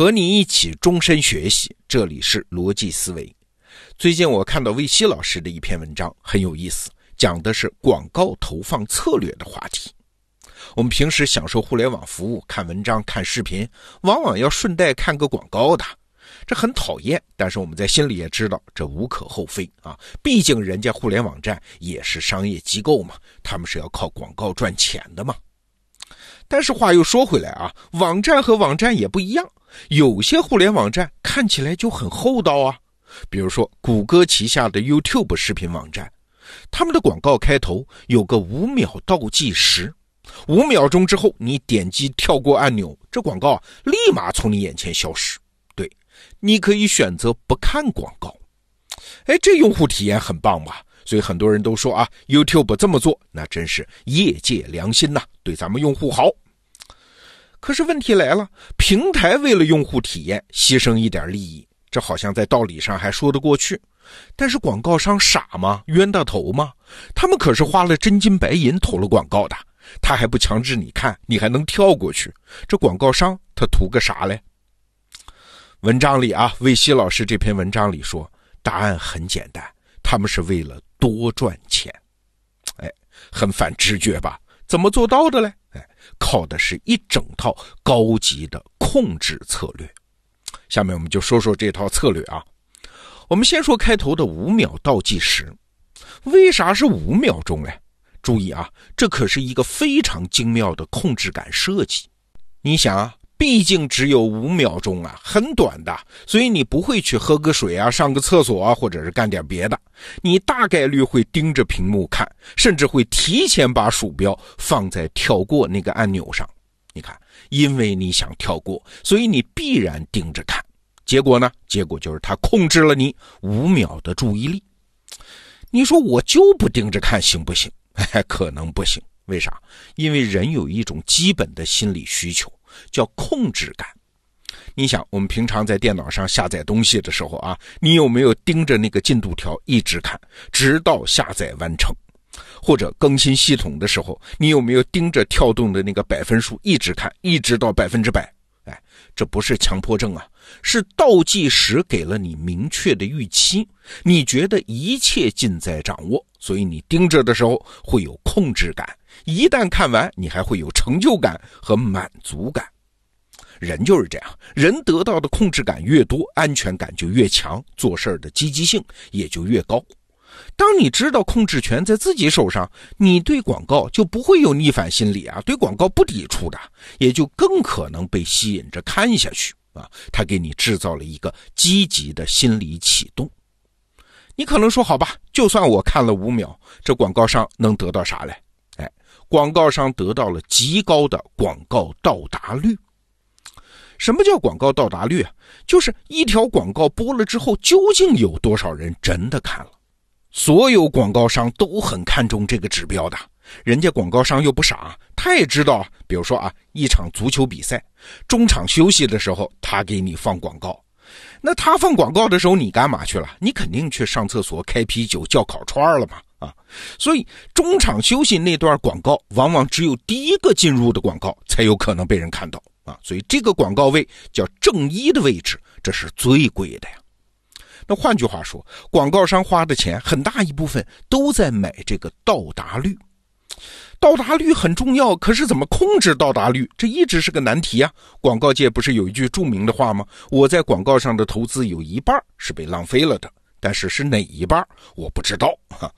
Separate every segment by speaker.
Speaker 1: 和你一起终身学习，这里是逻辑思维。最近我看到魏西老师的一篇文章，很有意思，讲的是广告投放策略的话题。我们平时享受互联网服务，看文章、看视频，往往要顺带看个广告的，这很讨厌。但是我们在心里也知道，这无可厚非啊，毕竟人家互联网站也是商业机构嘛，他们是要靠广告赚钱的嘛。但是话又说回来啊，网站和网站也不一样，有些互联网站看起来就很厚道啊。比如说谷歌旗下的 YouTube 视频网站，他们的广告开头有个五秒倒计时，五秒钟之后你点击跳过按钮，这广告立马从你眼前消失。对，你可以选择不看广告。哎，这用户体验很棒吧？所以很多人都说啊，YouTube 这么做，那真是业界良心呐，对咱们用户好。可是问题来了，平台为了用户体验牺牲一点利益，这好像在道理上还说得过去。但是广告商傻吗？冤大头吗？他们可是花了真金白银投了广告的，他还不强制你看，你还能跳过去？这广告商他图个啥嘞？文章里啊，魏西老师这篇文章里说，答案很简单，他们是为了。多赚钱，哎，很反直觉吧？怎么做到的嘞？哎，靠的是一整套高级的控制策略。下面我们就说说这套策略啊。我们先说开头的五秒倒计时，为啥是五秒钟嘞？注意啊，这可是一个非常精妙的控制感设计。你想啊。毕竟只有五秒钟啊，很短的，所以你不会去喝个水啊、上个厕所啊，或者是干点别的，你大概率会盯着屏幕看，甚至会提前把鼠标放在跳过那个按钮上。你看，因为你想跳过，所以你必然盯着看。结果呢？结果就是他控制了你五秒的注意力。你说我就不盯着看行不行？可能不行。为啥？因为人有一种基本的心理需求。叫控制感。你想，我们平常在电脑上下载东西的时候啊，你有没有盯着那个进度条一直看，直到下载完成？或者更新系统的时候，你有没有盯着跳动的那个百分数一直看，一直到百分之百？这不是强迫症啊，是倒计时给了你明确的预期，你觉得一切尽在掌握，所以你盯着的时候会有控制感。一旦看完，你还会有成就感和满足感。人就是这样，人得到的控制感越多，安全感就越强，做事的积极性也就越高。当你知道控制权在自己手上，你对广告就不会有逆反心理啊，对广告不抵触的，也就更可能被吸引着看下去啊。他给你制造了一个积极的心理启动。你可能说，好吧，就算我看了五秒，这广告商能得到啥嘞？广告商得到了极高的广告到达率。什么叫广告到达率啊？就是一条广告播了之后，究竟有多少人真的看了？所有广告商都很看重这个指标的。人家广告商又不傻，他也知道，比如说啊，一场足球比赛中场休息的时候，他给你放广告。那他放广告的时候，你干嘛去了？你肯定去上厕所、开啤酒、叫烤串了嘛。啊，所以中场休息那段广告，往往只有第一个进入的广告才有可能被人看到啊。所以这个广告位叫正一的位置，这是最贵的呀。那换句话说，广告商花的钱很大一部分都在买这个到达率。到达率很重要，可是怎么控制到达率，这一直是个难题啊。广告界不是有一句著名的话吗？我在广告上的投资有一半是被浪费了的，但是是哪一半我不知道哈。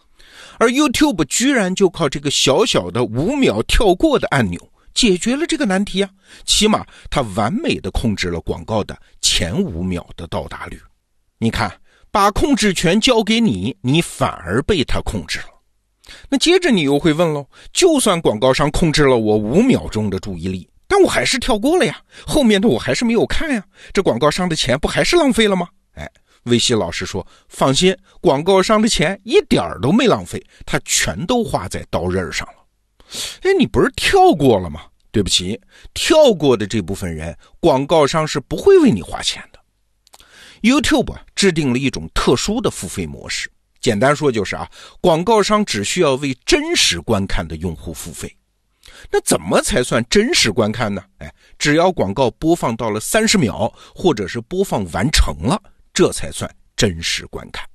Speaker 1: 而 YouTube 居然就靠这个小小的五秒跳过的按钮解决了这个难题啊！起码它完美的控制了广告的前五秒的到达率。你看，把控制权交给你，你反而被他控制了。那接着你又会问喽：就算广告商控制了我五秒钟的注意力，但我还是跳过了呀，后面的我还是没有看呀，这广告商的钱不还是浪费了吗？哎。魏西老师说：“放心，广告商的钱一点儿都没浪费，他全都花在刀刃上了。哎，你不是跳过了吗？对不起，跳过的这部分人，广告商是不会为你花钱的。YouTube 制定了一种特殊的付费模式，简单说就是啊，广告商只需要为真实观看的用户付费。那怎么才算真实观看呢？哎，只要广告播放到了三十秒，或者是播放完成了，这才算真实观看。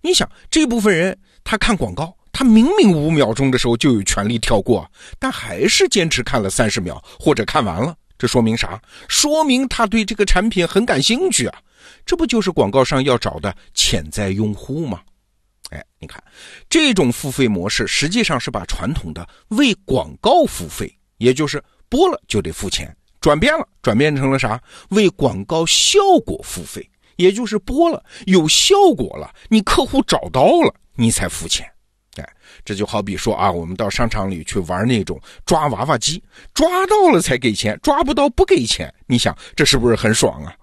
Speaker 1: 你想，这部分人他看广告，他明明五秒钟的时候就有权利跳过，但还是坚持看了三十秒或者看完了，这说明啥？说明他对这个产品很感兴趣啊！这不就是广告商要找的潜在用户吗？哎，你看，这种付费模式实际上是把传统的为广告付费，也就是播了就得付钱，转变了，转变成了啥？为广告效果付费，也就是播了有效果了，你客户找到了，你才付钱。哎，这就好比说啊，我们到商场里去玩那种抓娃娃机，抓到了才给钱，抓不到不给钱，你想这是不是很爽啊？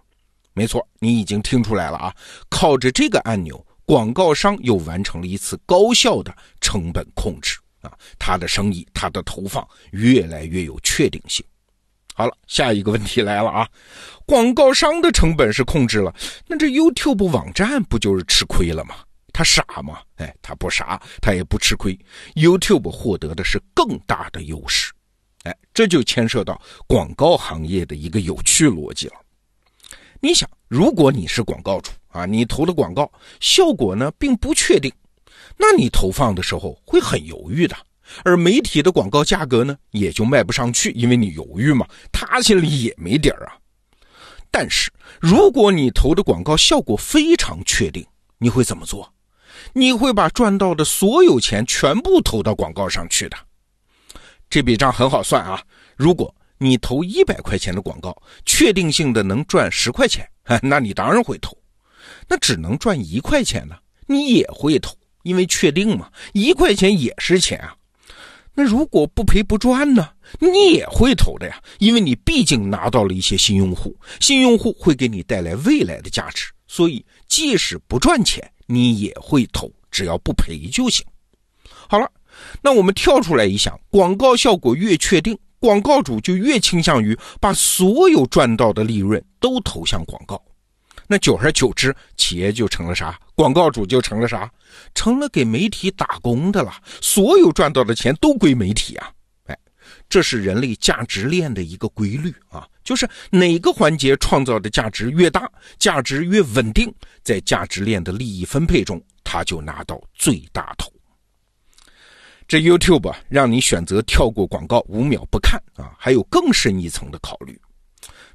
Speaker 1: 没错，你已经听出来了啊，靠着这个按钮。广告商又完成了一次高效的成本控制啊，他的生意，他的投放越来越有确定性。好了，下一个问题来了啊，广告商的成本是控制了，那这 YouTube 网站不就是吃亏了吗？他傻吗？哎，他不傻，他也不吃亏。YouTube 获得的是更大的优势。哎，这就牵涉到广告行业的一个有趣逻辑了。你想，如果你是广告主啊，你投的广告效果呢并不确定，那你投放的时候会很犹豫的。而媒体的广告价格呢也就卖不上去，因为你犹豫嘛，他心里也没底儿啊。但是如果你投的广告效果非常确定，你会怎么做？你会把赚到的所有钱全部投到广告上去的。这笔账很好算啊，如果。你投一百块钱的广告，确定性的能赚十块钱，那你当然会投。那只能赚一块钱呢，你也会投，因为确定嘛，一块钱也是钱啊。那如果不赔不赚呢，你也会投的呀，因为你毕竟拿到了一些新用户，新用户会给你带来未来的价值，所以即使不赚钱，你也会投，只要不赔就行。好了，那我们跳出来一想，广告效果越确定。广告主就越倾向于把所有赚到的利润都投向广告，那久而久之，企业就成了啥？广告主就成了啥？成了给媒体打工的了。所有赚到的钱都归媒体啊！这是人类价值链的一个规律啊，就是哪个环节创造的价值越大，价值越稳定，在价值链的利益分配中，他就拿到最大头。这 YouTube 让你选择跳过广告五秒不看啊，还有更深一层的考虑。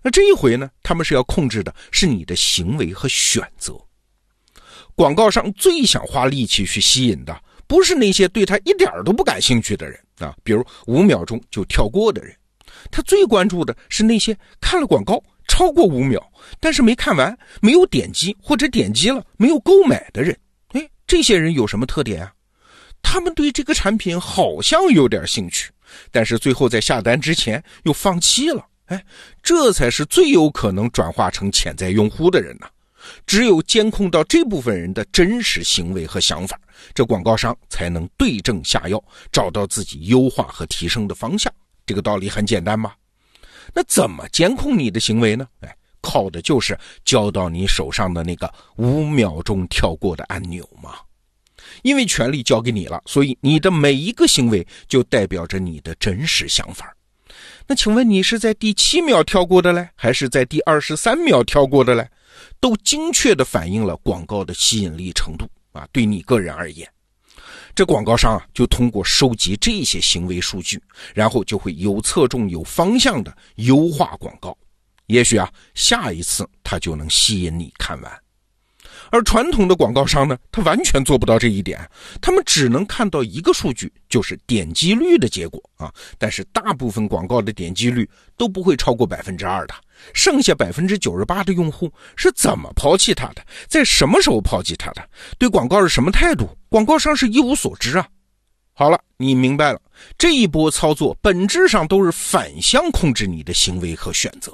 Speaker 1: 那这一回呢，他们是要控制的是你的行为和选择。广告商最想花力气去吸引的，不是那些对他一点都不感兴趣的人啊，比如五秒钟就跳过的人。他最关注的是那些看了广告超过五秒，但是没看完、没有点击或者点击了没有购买的人。哎，这些人有什么特点啊？他们对这个产品好像有点兴趣，但是最后在下单之前又放弃了。哎，这才是最有可能转化成潜在用户的人呢！只有监控到这部分人的真实行为和想法，这广告商才能对症下药，找到自己优化和提升的方向。这个道理很简单吧？那怎么监控你的行为呢？哎，靠的就是交到你手上的那个五秒钟跳过的按钮嘛。因为权力交给你了，所以你的每一个行为就代表着你的真实想法。那请问你是在第七秒跳过的嘞，还是在第二十三秒跳过的嘞？都精确地反映了广告的吸引力程度啊！对你个人而言，这广告商啊就通过收集这些行为数据，然后就会有侧重、有方向的优化广告。也许啊，下一次他就能吸引你看完。而传统的广告商呢，他完全做不到这一点，他们只能看到一个数据，就是点击率的结果啊。但是大部分广告的点击率都不会超过百分之二的，剩下百分之九十八的用户是怎么抛弃他的，在什么时候抛弃他的，对广告是什么态度，广告商是一无所知啊。好了，你明白了，这一波操作本质上都是反向控制你的行为和选择。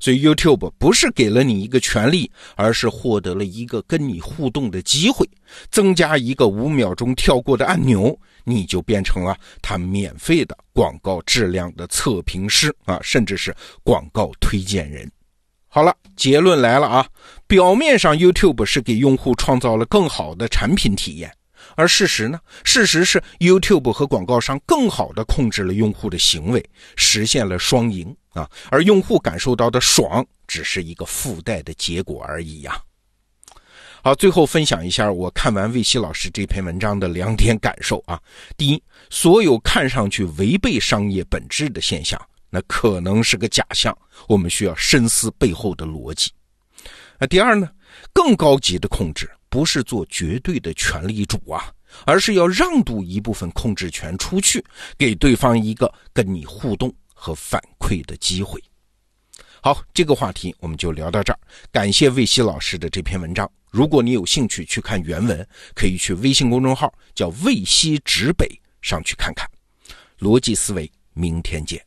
Speaker 1: 所以 YouTube 不是给了你一个权利，而是获得了一个跟你互动的机会，增加一个五秒钟跳过的按钮，你就变成了他免费的广告质量的测评师啊，甚至是广告推荐人。好了，结论来了啊，表面上 YouTube 是给用户创造了更好的产品体验，而事实呢？事实是 YouTube 和广告商更好的控制了用户的行为，实现了双赢啊！而用户感受到的爽，只是一个附带的结果而已呀。好，最后分享一下我看完魏西老师这篇文章的两点感受啊。第一，所有看上去违背商业本质的现象，那可能是个假象，我们需要深思背后的逻辑。啊第二呢？更高级的控制不是做绝对的权力主啊，而是要让渡一部分控制权出去，给对方一个跟你互动和反馈的机会。好，这个话题我们就聊到这儿。感谢魏西老师的这篇文章。如果你有兴趣去看原文，可以去微信公众号叫“魏西指北”上去看看。逻辑思维，明天见。